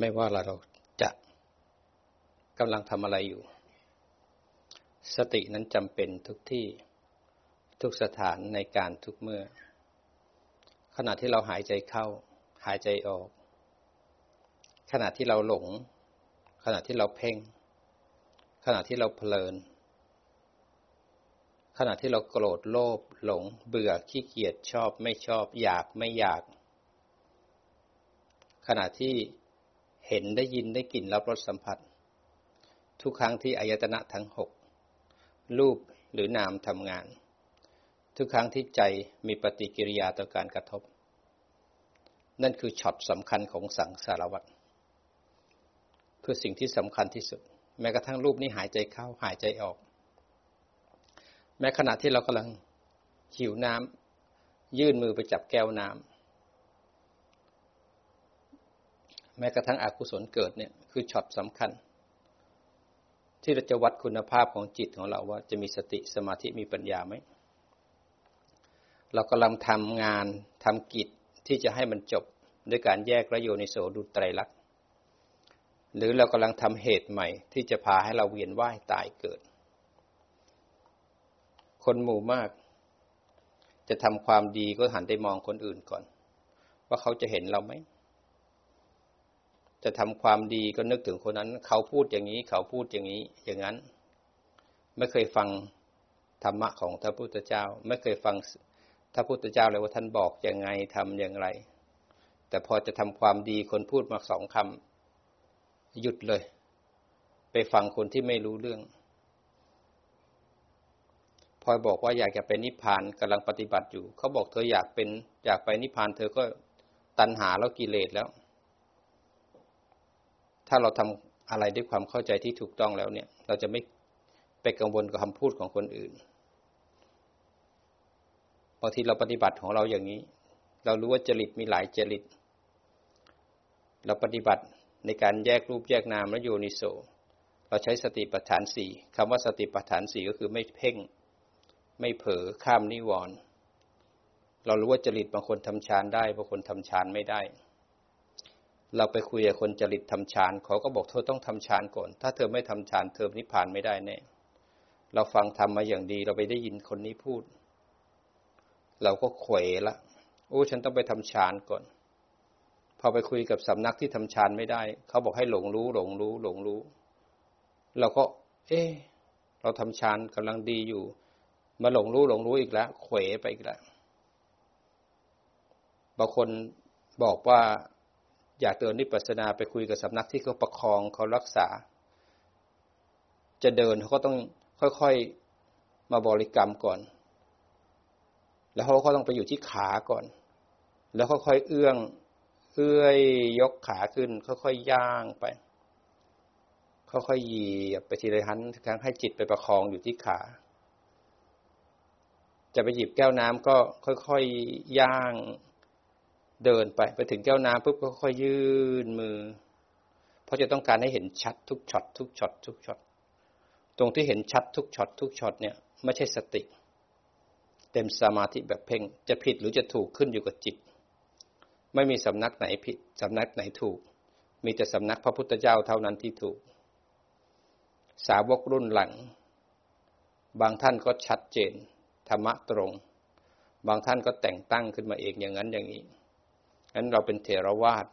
ไม่ว่าเราจะกำลังทำอะไรอยู่ สตินั้นจำเป็นทุกที่ทุกสถานในการทุกเมื่อ ขณะที่เราหายใจเข้า หายใจออก ขณะที่เราหลง ขณะที่เราเพ่ง ขณะที่เราเพลิน ขณะที่เราโกรธโลภหลง เบื่อขี้เกียจชอบไม่ชอบ อยากไม่อยาก ขณะที่ เห็นได้ยินได้กลิ่นรับรสสัมผัส ทุกครั้งที่อายตนะทั้งหกรูปหรือนามทำงาน ทุกครั้งที่ใจมีปฏิกิริยาต่อการกระทบ นั่นคือช็อตสำคัญของสังสารวัตรคือสิ่งที่สำคัญที่สุด แม้กระทั่งรูปนี้หายใจเข้าหายใจออก แม้ขณะที่เรากำลังหิวน้ำยื่นมือไปจับแก้วน้ำ แม้กระทั่งอกุศลเกิดเนี่ยคือช็อตสำคัญ ที่เราจะวัดคุณภาพของจิตของเราว่าจะมีสติสมาธิมีปัญญาไหมเรากำลังทำงานทำกิจที่จะให้มันจบด้วยการแยกระโยนิโสดุไตรลักษณ์หรือเรากำลังทำเหตุใหม่ ที่จะพาให้เราเวียนว่ายตายเกิด คนหมู่มาก จะทำความดีก็หันไปมองคนอื่นก่อน ว่าเขาจะเห็นเราไหม จะทำความดีก็นึกถึงคนนั้น เขาพูดอย่างนี้ เขาพูดอย่างนี้ อย่างนั้น ไม่เคยฟังธรรมะของพระพุทธเจ้า ไม่เคยฟังพระพุทธเจ้าเลยว่าท่านบอกอย่างไงทำอย่างไร แต่พอจะทำความดีคนพูดมาสองคำหยุดเลย ไปฟังคนที่ไม่รู้เรื่องพอบอกว่าอยากจะเป็นนิพพานกำลังปฏิบัติอยู่ เขาบอกเธออยากเป็นอยากไปนิพพานเธอก็ตัณหาแล้วกิเลสแล้ว ถ้าเราทำอะไรด้วยความเข้าใจที่ถูกต้องแล้วเนี่ย เราจะไม่ไปกังวลกับคำพูดของคนอื่นบางทีเราปฏิบัติของเราอย่างนี้ เรารู้ว่าจริตมีหลายจริต เราปฏิบัติในการแยกรูปแยกนามและโยนิโสเราใช้สติปัฏฐานสี่คำว่าสติปัฏฐานสี่ก็คือไม่เพ่ง ไม่เผลอข้ามนิวรณ์เรารู้ว่าจริตบางคนทำฌานได้บางคนทำฌานไม่ได้ เราไปคุยกับคนจริตทำฌานเขาก็บอกเธอต้องทำฌานก่อน ถ้าเธอไม่ทำฌานเธอนิพพานไม่ได้แน่เราฟังทำมาอย่างดี เราไปได้ยินคนนี้พูด เราก็เขวละโอ้ฉันต้องไปทำฌานก่อน พอไปคุยกับสำนักที่ทำฌานไม่ได้ เขาบอกให้หลงรู้ หลงรู้ หลงรู้ เราก็ เอ๊เราทำฌานกำลังดีอยู่ มาหลงรู้หลงรู้อีกแล้วเขวไปอีกแล้วบางคนบอกว่า อยากเดินนิพพานาไปคุยกับสำนักที่เขาประคองเขารักษา จะเดินเขาก็ต้องค่อยๆมาบริกรรมก่อน แล้วเขาก็ต้องไปอยู่ที่ขาก่อน แล้วค่อยๆเอื้องเอื้อยยกขาขึ้น ค่อยๆย่างไป ค่อยๆเหยียบไปทีละหันครั้งให้จิตไปประคองอยู่ที่ขา จะไปหยิบแก้วน้ำก็ค่อยๆย่าง เดินไปไปถึงแก้วน้ำปุ๊บก็ค่อยยื่นมือ เพราะจะต้องการให้เห็นชัดทุกช็อตทุกช็อตทุกช็อตตรงที่เห็นชัดทุกช็อตทุกช็อตเนี่ยไม่ใช่สติ เต็มสมาธิแบบเพ่งจะผิดหรือจะถูกขึ้นอยู่กับจิต ไม่มีสำนักไหนผิดสำนักไหนถูก มีแต่สำนักพระพุทธเจ้าเท่านั้นที่ถูก สาวกรุ่นหลัง บางท่านก็ชัดเจนธรรมะตรง บางท่านก็แต่งตั้งขึ้นมาเองอย่างนั้นอย่างนี้ งั้นเราเป็นเถรวาท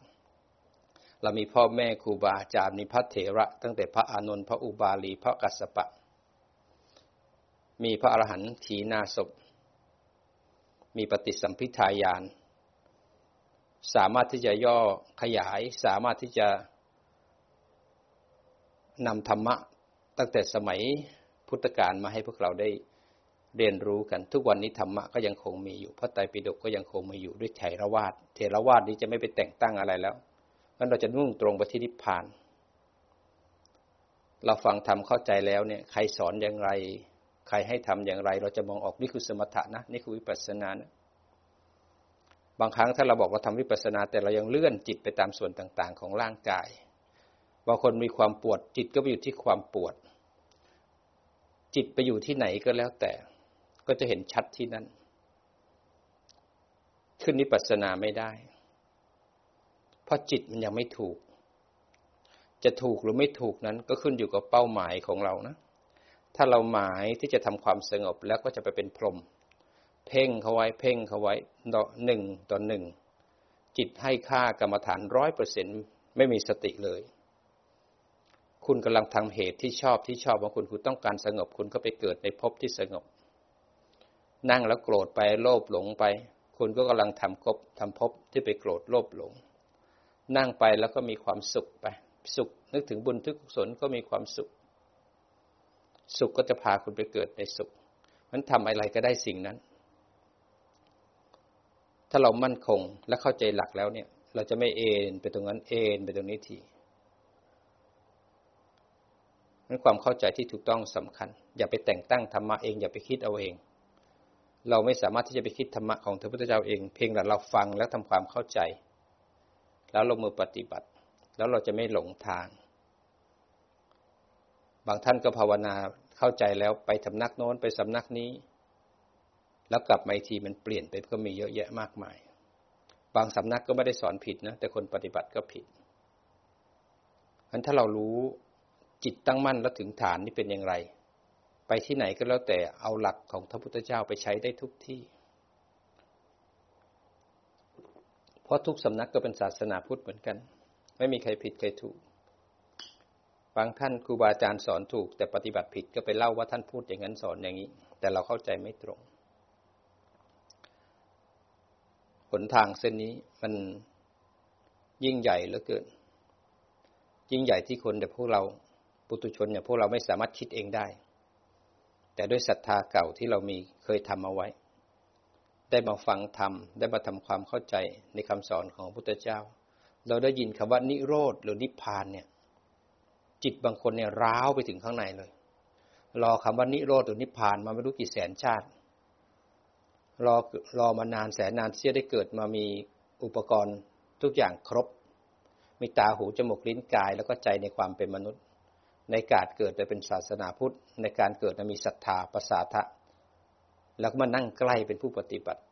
เรามีพ่อแม่ครูบาอาจารย์มีพระเถระ ตั้งแต่พระอานนท์พระอุบาลีพระกัสสปะ มีพระอรหันต์ถีนาศพมีปฏิสัมพิทายาน สามารถที่จะย่อขยาย สามารถที่จะนำธรรมะตั้งแต่สมัยพุทธกาลมาให้พวกเราได้ เรียนรู้กันทุกวันนี้ธรรมะก็ยังคงมีอยู่พระไตรปิฎกก็ยังคงมีอยู่ด้วยเทรวาสเทรวาสนี้จะไม่ไปแต่งตั้งอะไรแล้วงั้นเราจะมุ่งตรงไปที่นิพพาน เราฟังธรรมเข้าใจแล้วเนี่ยใครสอนอย่างไร ใครให้ทำอย่างไร เราจะมองออกนี่คือสมถะนะนี่คือวิปัสสนานะบางครั้งถ้าเราบอกเราทำวิปัสสนา แต่เรายังเลื่อนจิตไปตามส่วนต่างๆ ของร่างกายบางคนมีความปวดจิตก็ไปอยู่ที่ความปวด จิตไปอยู่ที่ไหนก็แล้วแต่ ก็จะเห็นชัดที่นั้นขึ้นนิปัสนาไม่ได้ เพราะจิตมันยังไม่ถูก จะถูกหรือไม่ถูกนั้นก็ขึ้นอยู่กับเป้าหมายของเรานะ ถ้าเราหมายที่จะทำความสงบแล้วก็จะไปเป็นพรหมเพ่งเขาไว้เพ่งเขาไว้ต่อหนึ่งต่อหนึ่งจิตให้ค่ากรรมฐานร้อยเปอร์เซ็นไม่มีสติเลย คุณกำลังทำเหตุที่ชอบที่ชอบของคุณคุณต้องการสงบคุณก็ไปเกิดในภพที่สงบ นั่งแล้วโกรธไปโลภหลงไป คุณก็กำลังทำภพทำภพที่ไปโกรธโลภหลง นั่งไปแล้วก็มีความสุขไป สุขนึกถึงบุญทุกศลก็มีความสุข สุขก็จะพาคุณไปเกิดในสุขมันทำอะไรก็ได้สิ่งนั้น ถ้าเรามั่นคงและเข้าใจหลักแล้วเนี่ย เราจะไม่เอ็นไปตรงนั้นเอ็นไปตรงนี้ทีนั้นความเข้าใจที่ถูกต้องสำคัญ อย่าไปแต่งตั้งธรรมะเอง อย่าไปคิดเอาเอง เราไม่สามารถที่จะไปคิดธรรมะของพระพุทธเจ้าเอง เพียงแต่เราฟังแล้วทำความเข้าใจ แล้วลงมือปฏิบัติ แล้วเราจะไม่หลงทาง บางท่านก็ภาวนาเข้าใจแล้วไปสำนักโน้นไปสำนักนี้ แล้วกลับมาอีกทีมันเปลี่ยนไปก็มีเยอะแยะมากมาย บางสำนักก็ไม่ได้สอนผิดนะแต่คนปฏิบัติก็ผิดอันถ้าเรารู้จิตตั้งมั่นแล้วถึงฐานนี่เป็นอย่างไร ไปที่ไหนก็แล้วแต่เอาหลักของพระพุทธเจ้าไปใช้ได้ทุกที่ เพราะทุกสำนักก็เป็นศาสนาพุทธเหมือนกัน ไม่มีใครผิดใครถูก บางท่านครูบาอาจารย์สอนถูก แต่ปฏิบัติผิดก็ไปเล่าว่าท่านพูดอย่างนั้นสอนอย่างนี้ แต่เราเข้าใจไม่ตรง หนทางเส้นนี้มันยิ่งใหญ่เหลือเกิน ยิ่งใหญ่ที่คนแต่พวกเราปุตุชนเนี่ยพวกเราไม่สามารถคิดเองได้ แต่ด้วยศรัทธาเก่าที่เรามีเคยทำเอาไว้ ได้มาฟังธรรม ได้มาทำความเข้าใจในคำสอนของพระพุทธเจ้า เราได้ยินคำว่านิโรธหรือนิพพานเนี่ย จิตบางคนเนี่ยร้าวไปถึงข้างในเลย รอคำว่านิโรธหรือนิพพานมาไม่รู้กี่แสนชาติ รอรอมานานแสนนานที่จะได้เกิดมามีอุปกรณ์ทุกอย่างครบ มีตาหูจมูกลิ้นกายแล้วก็ใจในความเป็นมนุษย์ ในการเกิดไปเป็นศาสนาพุทธ ในการเกิดมีศรัทธาประสาทะแล้วก็มานั่งใกล้เป็นผู้ปฏิบัติ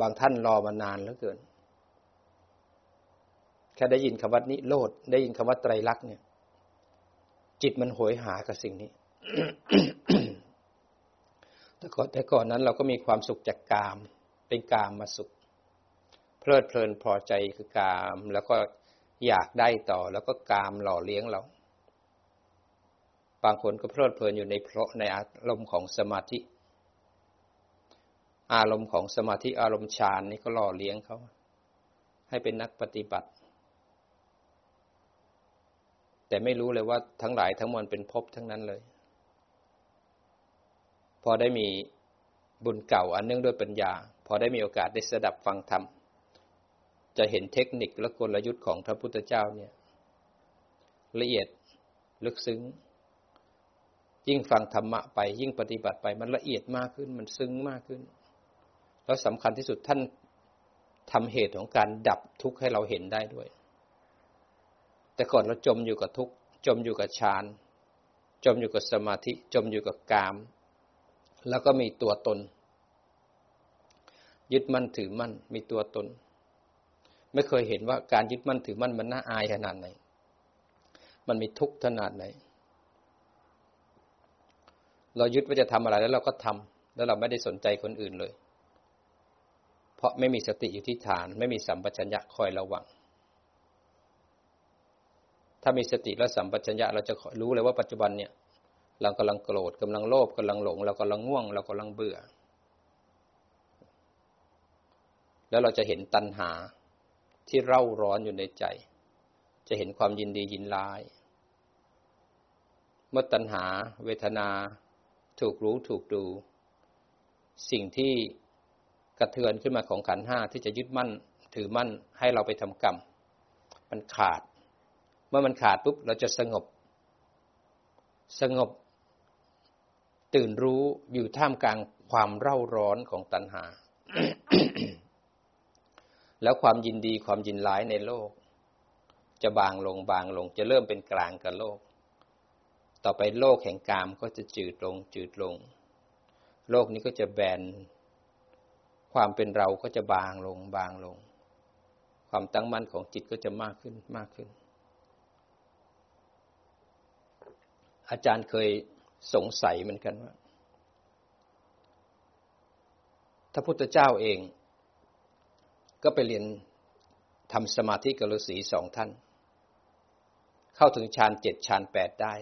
บางท่านรอมานานเหลือเกิน แค่ได้ยินคำว่านิโรธได้ยินคำว่าไตรลักษณ์เนี่ย จิตมันโหยหากับสิ่งนี้แต่ก่อนแต่ก่อนนั้นเราก็มีความสุขจากกาม เป็นกามมาสุข เพลิดเพลินพอใจคือกาม แล้วก็อยากได้ต่อ แล้วก็กามหล่อเลี้ยงเรา บางคนก็เพลิดเพลินอยู่ในเพราะในอารมณ์ของสมาธิ อารมณ์ของสมาธิอารมณ์ฌานนี่ก็หล่อเลี้ยงเขาให้เป็นนักปฏิบัติ แต่ไม่รู้เลยว่าทั้งหลายทั้งมวลเป็นภพทั้งนั้นเลย พอได้มีบุญเก่าอันเนื่องด้วยปัญญา พอได้มีโอกาสได้สดับฟังธรรม จะเห็นเทคนิคและกลยุทธ์ของพระพุทธเจ้าเนี่ย ละเอียดลึกซึ้ง ยิ่งฟังธรรมะไป ยิ่งปฏิบัติไป มันละเอียดมากขึ้น มันซึ้งมากขึ้น แล้วสำคัญที่สุดท่านทำเหตุของการดับทุกข์ให้เราเห็นได้ด้วย แต่ก่อนเราจมอยู่กับทุกข์จมอยู่กับฌานจมอยู่กับสมาธิ จมอยู่กับกาม แล้วก็มีตัวตน ยึดมั่นถือมั่น มีตัวตน ไม่เคยเห็นว่าการยึดมั่นถือมั่นมันน่าอายขนาดไหน มันมีทุกข์ขนาดไหน เรายึดว่าจะทำอะไรแล้วเราก็ทำแล้วเราไม่ได้สนใจคนอื่นเลย เพราะไม่มีสติอยู่ที่ฐาน ไม่มีสัมปชัญญะคอยระวัง ถ้ามีสติและสัมปชัญญะเราจะรู้เลยว่าปัจจุบันเนี่ย เรากำลังโกรธกำลังโลภกำลังหลง เรากำลังง่วง เรากำลังเบื่อ แล้วเราจะเห็นตัณหาที่เร่าร้อนอยู่ในใจ จะเห็นความยินดียินร้าย เมื่อตัณหา เวทนา ถูกรู้ถูกดู สิ่งที่กระเทือนขึ้นมาของขันห้าที่จะยึดมั่น ถือมั่นให้เราไปทำกรรม มันขาด เมื่อมันขาดปุ๊บเราจะสงบ สงบ ตื่นรู้อยู่ท่ามกลางความเร่าร้อนของตัณหา แล้วความยินดีความยินร้ายในโลก จะบางลงบางลงจะเริ่มเป็นกลางกับโลก ต่อไปโลกแห่งกามก็จะจืดลงจืดลง โลกนี้ก็จะแบน ความเป็นเราก็จะบางลงบางลง ความตั้งมั่นของจิตก็จะมากขึ้นมากขึ้น อาจารย์เคยสงสัยเหมือนกันว่าถ้าพุทธเจ้าเอง ก็ไปเรียนทำสมาธิกับฤาษีสองท่าน เข้าถึงฌานเจ็ดฌานแปดได้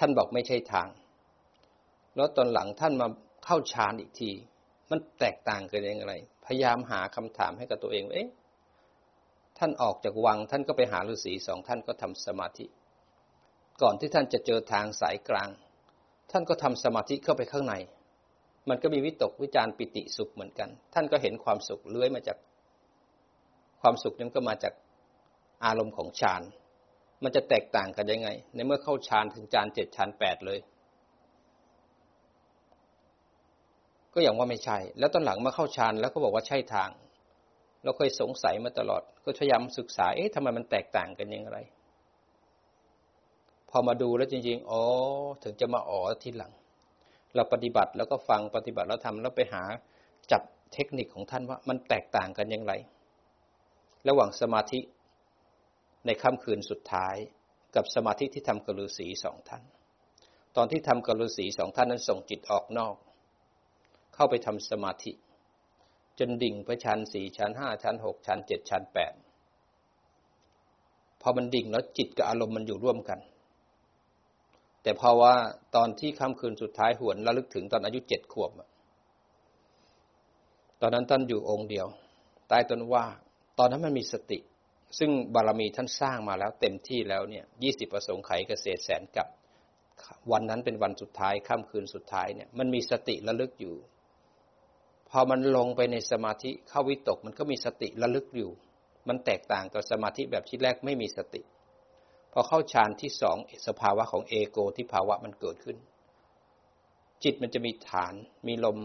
ท่านบอกไม่ใช่ทาง แล้วตอนหลังท่านมาเข้าฌานอีกที มันแตกต่างกันยังไงพยายามหาคำถามให้กับตัวเองเอ๊ะท่านออกจากวังท่านก็ไปหาฤาษีสองท่านก็ทำสมาธิ ก่อนที่ท่านจะเจอทางสายกลาง ท่านก็ทำสมาธิเข้าไปข้างใน มันก็มีวิตกวิจารปิติสุขเหมือนกัน ท่านก็เห็นความสุขเลื้อยมาจาก ความสุขนั้นก็มาจากอารมณ์ของฌาน มันจะแตกต่างกันยังไง ในเมื่อเข้าฌานถึงฌานเจ็ดฌานแปดเลย ก็อย่างว่าไม่ใช่ แล้วตอนหลังมาเข้าฌานแล้วก็บอกว่าใช่ทาง เราเคยสงสัยมาตลอด ก็พยายามศึกษา เอ๊ะทำไมมันแตกต่างกันยังไงพอมาดูแล้วจริงๆ อ๋อ ถึงจะมาอ๋อทีหลัง เราปฏิบัติแล้วก็ฟังปฏิบัติแล้วทำแล้วไปหาจับเทคนิคของท่านว่ามันแตกต่างกันอย่างไร ระหว่างสมาธิ ในค่ำคืนสุดท้ายกับสมาธิที่ทำกับฤาษีสองท่าน ตอนที่ทำกับฤาษีสองท่านนั้นส่งจิตออกนอก เข้าไปทำสมาธิ จนดิ่งไปชั้นสี่ชั้นห้าชั้นหกชั้นเจ็ดชั้นแปดพอมันดิ่งแล้วจิตกับอารมณ์มันอยู่ร่วมกัน แต่พอว่าตอนที่ค่ำคืนสุดท้ายหวนระลึกถึงตอนอายุเจ็ดขวบตอนนั้นท่านอยู่องค์เดียวใต้ต้นว่า ตอนนั้นมันมีสติ ซึ่งบารมีท่านสร้างมาแล้วเต็มที่แล้วเนี่ยยี่สิบประสงค์ไขเกษตรแสนกับวันนั้นเป็นวันสุดท้ายค่ำคืนสุดท้ายเนี่ยมันมีสติระลึกอยู่ พอมันลงไปในสมาธิเข้าวิตกมันก็มีสติระลึกอยู่ มันแตกต่างกับสมาธิแบบที่แรกไม่มีสติ พอเข้าฌานที่สองสภาวะของเอโกที่ภาวะมันเกิดขึ้น จิตมันจะมีฐานมีลม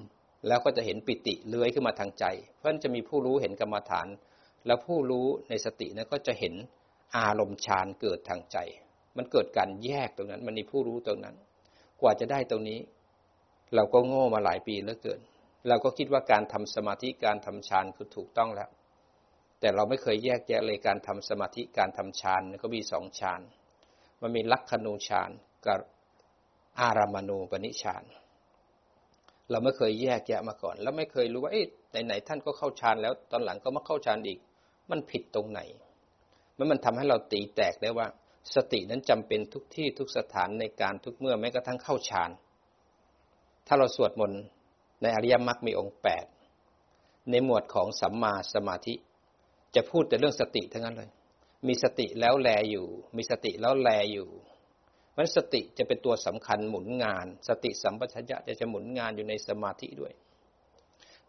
แล้วก็จะเห็นปิติเลื้อยขึ้นมาทางใจ เพราะนั้นจะมีผู้รู้เห็นกรรมฐาน แล้วผู้รู้ในสตินั้นก็จะเห็นอารมณ์ฌานเกิดทางใจ มันเกิดการแยกตรงนั้น มันมีผู้รู้ตรงนั้น กว่าจะได้ตรงนี้ เราก็โง่มาหลายปีเหลือเกิน เราก็คิดว่าการทำสมาธิการทำฌานคือถูกต้องแล้ว แต่เราไม่เคยแยกแยะเลยการทำสมาธิการทำฌานก็มีสองฌานมันมีลักขณูฌานกับอารามณูปนิฌานเราไม่เคยแยกแยะมาก่อน แล้วไม่เคยรู้ว่าเอ๊ะไหนๆท่านก็เข้าฌานแล้ว ตอนหลังก็มาเข้าฌานอีก มันผิดตรงไหน มันมันทำให้เราตีแตกได้ว่า สตินั้นจำเป็นทุกที่ทุกสถานในการทุกเมื่อแม้กระทั่งเข้าฌาน ถ้าเราสวดมนต์ในอริยมรรคมีองค์แปดในหมวดของสัมมาสมาธิ จะพูดแต่เรื่องสติทั้งนั้นเลย มีสติแล้วแลอยู่ มีสติแล้วแลอยู่มันสติจะเป็นตัวสำคัญหมุนงาน สติสัมปชัญญะจะจะหมุนงานอยู่ในสมาธิด้วย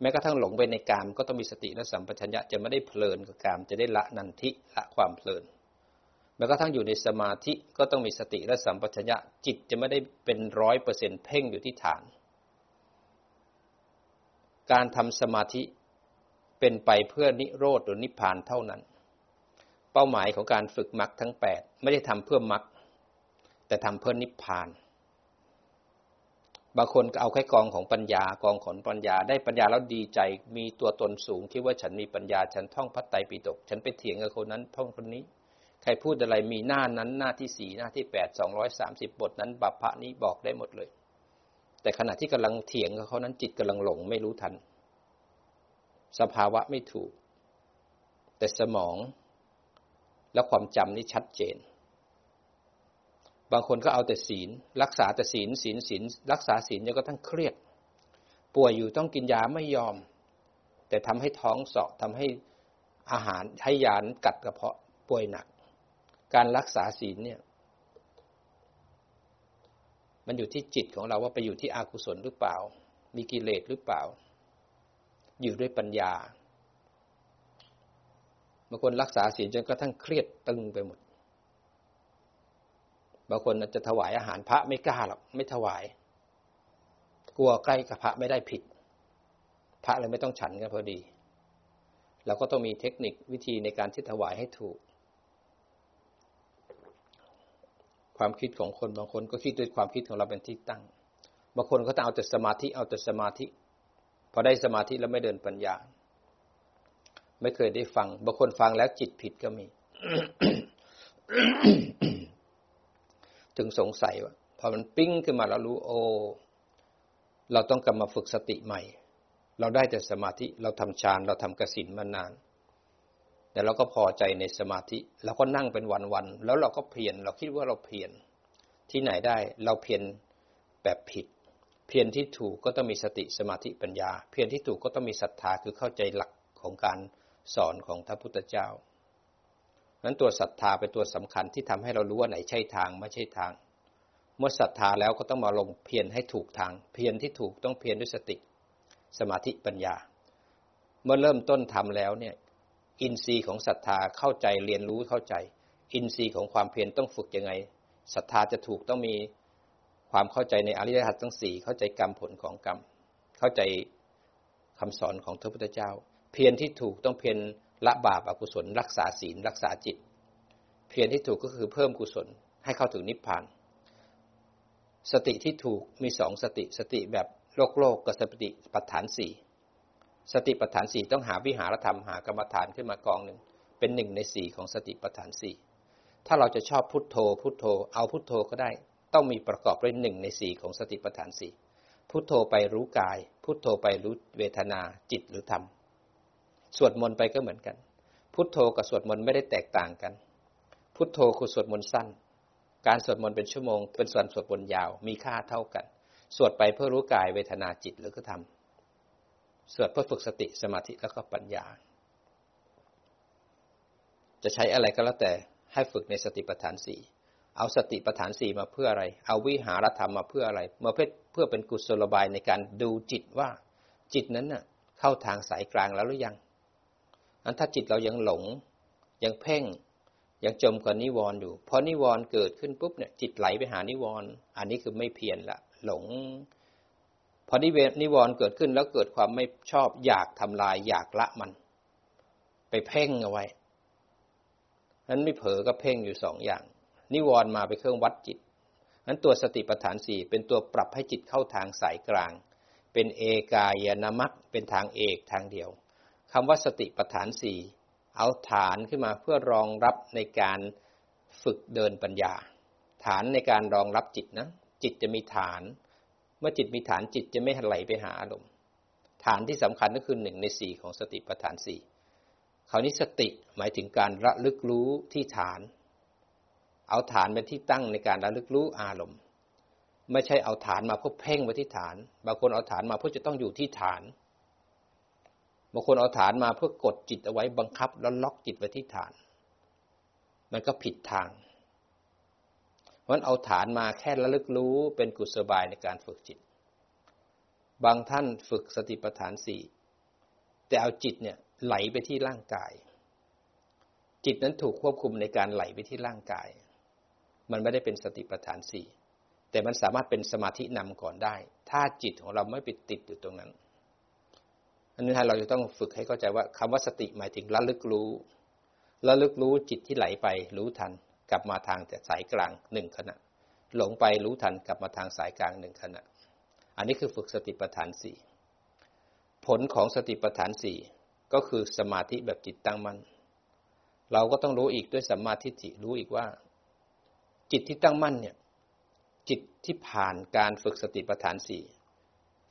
แม้กระทั่งหลงไปในกามก็ต้องมีสติและสัมปชัญญะจะไม่ได้เพลินกับกามจะได้ละนันทิละความเพลินแม้กระทั่งอยู่ในสมาธิก็ต้องมีสติและสัมปชัญญะจิตจะไม่ได้เป็นร้อยเปอร์เซ็นเพ่งอยู่ที่ฐาน การทำสมาธิเป็นไปเพื่อนิโรธหรือนิพพานเท่านั้น เป้าหมายของการฝึกมรรคทั้งแปดไม่ได้ทำเพื่อมรรคแต่ทำเพื่อนิพพาน บางคนก็เอาแค่กองของปัญญากองของปัญญา ได้ปัญญาแล้วดีใจ มีตัวตนสูงคิดว่าฉันมีปัญญา ฉันท่องพัตไตรปิฎกฉันไปเถียงกับคนนั้นท่องคนนี้ ใครพูดอะไรมีหน้านั้นหน้าที่สี่หน้าที่แปดสองร้อยสามสิบบทนั้นบัพพะนี้บอกได้หมดเลย แต่ขณะที่กำลังเถียงกับเขานั้นจิตกำลังหลงไม่รู้ทัน สภาวะไม่ถูก แต่สมองและความจำนี่ชัดเจน บางคนก็เอาแต่ศีล รักษาแต่ศีลศีลศีลรักษาศีลจนก็ทั้งเครียด ป่วยอยู่ต้องกินยาไม่ยอม แต่ทำให้ท้องเสาะทำให้อาหารให้ยานกัดกระเพาะป่วยหนัก การรักษาศีลเนี่ย มันอยู่ที่จิตของเราว่าไปอยู่ที่อากุศลหรือเปล่า มีกิเลสหรือเปล่า อยู่ด้วยปัญญาบางคนรักษาศีลจนกระทั่งเครียดตึงไปหมด บางคนจะถวายอาหารพระไม่กล้าหรอกไม่ถวาย กลัวใกล้กับพระไม่ได้ผิด พระเลยไม่ต้องฉันกันพอดีเราก็ต้องมีเทคนิควิธีในการที่ถวายให้ถูก ความคิดของคนบางคนก็คิดด้วยความคิดของเราเป็นที่ตั้ง บางคนก็ต้องเอาแต่สมาธิเอาแต่สมาธิ พอได้สมาธิแล้วไม่เดินปัญญา ไม่เคยได้ฟัง บางคนฟังแล้วจิตผิดก็มี ถึงสงสัยว่าพอมันปิ้งขึ้นมาแล้วรู้โอ้เราต้องกลับมาฝึกสติใหม่ เราได้แต่สมาธิเราทำฌานเราทำกสินมานาน แต่เราก็พอใจในสมาธิเราก็นั่งเป็นวันๆแล้วเราก็เพียรเราคิดว่าเราเพียรที่ไหนได้เราเพียรแบบผิด เพียรที่ถูกก็ต้องมีสติสมาธิปัญญา เพียรที่ถูกก็ต้องมีศรัทธาคือเข้าใจหลักของการสอนของพระพุทธเจ้า นั้นตัวศรัทธาเป็นตัวสำคัญที่ทำให้เรารู้ว่าไหนใช่ทางไม่ใช่ทาง เมื่อศรัทธาแล้วก็ต้องมาลงเพียรให้ถูกทาง เพียรที่ถูกต้องเพียรด้วยสติ สมาธิปัญญา เมื่อเริ่มต้นทำแล้วเนี่ยอินทรีย์ของศรัทธาเข้าใจเรียนรู้เข้าใจ อินทรีย์ของความเพียรต้องฝึกยังไงศรัทธาจะถูกต้องมีความเข้าใจในอริยสัจทั้งสี่เข้าใจกรรมผลของกรรม เข้าใจคำสอนของพระพุทธเจ้า เพียรที่ถูกต้องเพียร ละบาปอกุศล รักษาศีล รักษาจิต เพียรที่ถูกก็คือเพิ่มกุศลให้เข้าถึงนิพพาน สติที่ถูกมีสองสติ สติแบบโลกโลกกับสติปัฏฐานสี่สติปัฏฐานสี่ต้องหาวิหารธรรมหากรรมฐานขึ้นมากองหนึ่งเป็นหนึ่งในสี่ของสติปัฏฐานสี่ถ้าเราจะชอบพุทโธ พุทโธ เอาพุทโธก็ได้ ต้องมีประกอบด้วยหนึ่งในสี่ของสติปัฏฐานสี่พุทโธไปรู้กาย พุทโธไปรู้เวทนาจิตหรือธรรม สวดมนต์ไปก็เหมือนกัน พุทโธกับสวดมนต์ไม่ได้แตกต่างกัน พุทโธคือสวดมนต์สั้น การสวดมนต์เป็นชั่วโมง เป็นส่วนสวดมนต์ยาว มีค่าเท่ากัน สวดไปเพื่อรู้กายเวทนาจิตหรือก็ทำสวดเพื่อฝึกสติสมาธิแล้วก็ปัญญา จะใช้อะไรก็แล้วแต่ให้ฝึกในสติปัฏฐานสี่เอาสติปัฏฐานสี่มาเพื่ออะไร เอาวิหารธรรมมาเพื่ออะไร มาเพื่อเพื่อเป็นกุศโลบายในการดูจิตว่าจิตนั้นน่ะเข้าทางสายกลางแล้วหรือยัง อันถ้าจิตเรายังหลง ยังเพ่ง ยังจมกับนิวรณ์อยู่ พอนิวรณ์เกิดขึ้นปุ๊บเนี่ยจิตไหลไปหานิวรณ์อันนี้คือไม่เพียรละหลง พอนิเวนิวรณ์เกิดขึ้นแล้วเกิดความไม่ชอบอยากทำลาย อยากละมัน ไปเพ่งเอาไว้นั้นไม่เผลอก็เพ่งอยู่สองอย่าง นิวรณ์มาไปเครื่องวัดจิตนั้นตัวสติปัฏฐานสี่เป็นตัวปรับให้จิตเข้าทางสายกลาง เป็นเอกายนามัคเป็นทางเอกทางเดียว คำว่าสติปัฏฐานสี่เอาฐานขึ้นมาเพื่อรองรับในการฝึกเดินปัญญา ฐานในการรองรับจิตนะ จิตจะมีฐาน เมื่อจิตมีฐานจิตจะไม่ไหลไปหาอารมณ์ฐานที่สำคัญก็คือหนึ่งในสี่ของสติปัฏฐานสี่คราวนี้สติหมายถึงการระลึกรู้ที่ฐาน เอาฐานเป็นที่ตั้งในการระลึกรู้อารมณ์ ไม่ใช่เอาฐานมาเพื่อเพ่งไว้ที่ฐาน บางคนเอาฐานมาเพื่อจะต้องอยู่ที่ฐาน บางคนเอาฐานมาเพื่อกดจิตเอาไว้บังคับ แล้วล็อกจิตไว้ที่ฐาน มันก็ผิดทางเพราะเอาฐานมาแค่ระลึกรู้เป็นกุศบายในการฝึกจิต บางท่านฝึกสติปัฏฐานสี่แต่เอาจิตเนี่ยไหลไปที่ร่างกาย จิตนั้นถูกควบคุมในการไหลไปที่ร่างกาย มันไม่ได้เป็นสติปัฏฐานสี่แต่มันสามารถเป็นสมาธินำก่อนได้ ถ้าจิตของเราไม่ไปติดอยู่ตรงนั้น อันนี้เราจะต้องฝึกให้เข้าใจว่าคำว่าสติหมายถึงระลึกรู้ระลึกรู้จิตที่ไหลไปรู้ทัน กลับมาทางแต่สายกลางหนึ่งขณะ หลงไปรู้ทันกลับมาทางสายกลางหนึ่งขณะ อันนี้คือฝึกสติปัฏฐานสี่ผลของสติปัฏฐานสี่ก็คือสมาธิแบบจิตตั้งมั่นเราก็ต้องรู้อีกด้วยสัมมาทิฏฐิรู้อีกว่า จิตที่ตั้งมั่นเนี่ยจิตที่ผ่านการฝึกสติปัฏฐานสี่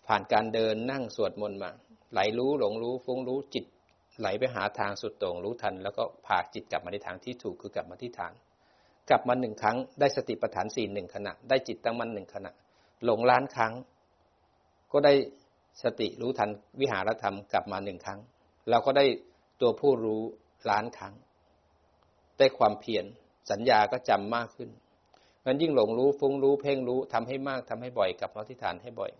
ผ่านการเดินนั่งสวดมนต์มา ไหลรู้หลงรู้ฟุ้งรู้จิตไหลไปหาทางสุดต่งรู้ทัน แล้วก็พาจิตกลับมาในทางที่ถูกคือกลับมาที่ฐาน กลับมาหนึ่งครั้งได้สติปัฏฐานสี่หนึ่งขณะ ได้จิตตั้งมั่นหนึ่งขณะ หลงล้านครั้ง ก็ได้สติรู้ทันวิหารธรรมกลับมาหนึ่งครั้ง เราก็ได้ตัวผู้รู้ล้านครั้ง ได้ความเพียรสัญญาก็จำมากขึ้นงั้นยิ่งหลงรู้ฟุ้งรู้เพ่งรู้ทำให้มากทำให้บ่อยกลับมาที่ฐานให้บ่อย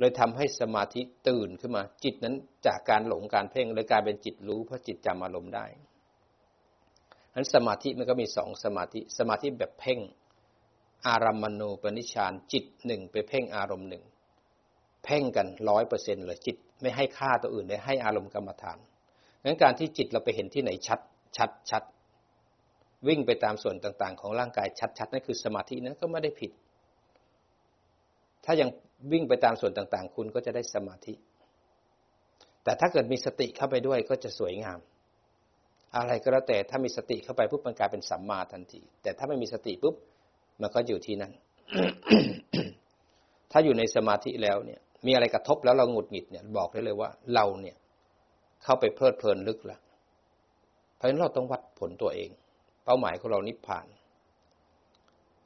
เลยทำให้สมาธิตื่นขึ้นมา จิตนั้นจากการหลงการเพ่งเลยกลายเป็นจิตรู้เพราะจิตจำอารมณ์ได้นั้นสมาธิมันก็มีสองสมาธิ สมาธิแบบเพ่ง อารัมมณูปนิชานจิตหนึ่งไปเพ่งอารมณ์หนึ่งเพ่งกันร้อยเปอร์เซ็นเลยจิต ไม่ให้ค่าตัวอื่นเลยให้อารมณ์กรรมฐานงั้นการที่จิตเราไปเห็นที่ไหนชัดชัดชัดวิ่งไปตามส่วนต่างๆ ของร่างกายชัดๆนั่นคือสมาธินั้นก็ไม่ได้ผิด ถ้ายัง วิ่งไปตามส่วนต่างๆ คุณก็จะได้สมาธิ แต่ถ้าเกิดมีสติเข้าไปด้วยก็จะสวยงาม อะไรก็แล้วแต่ถ้ามีสติเข้าไปปุ๊บมันกลายเป็นสัมมาทันที แต่ถ้าไม่มีสติปุ๊บมันก็อยู่ที่นั่นถ้าอยู่ในสมาธิแล้วเนี่ย มีอะไรกระทบแล้วเราหงุดหงิดเนี่ย บอกได้เลยว่าเราเนี่ย เข้าไปเพลิดเพลินลึกล้วเพราะฉะนั้นเราต้องวัดผลตัวเอง เป้าหมายของเรานิพพาน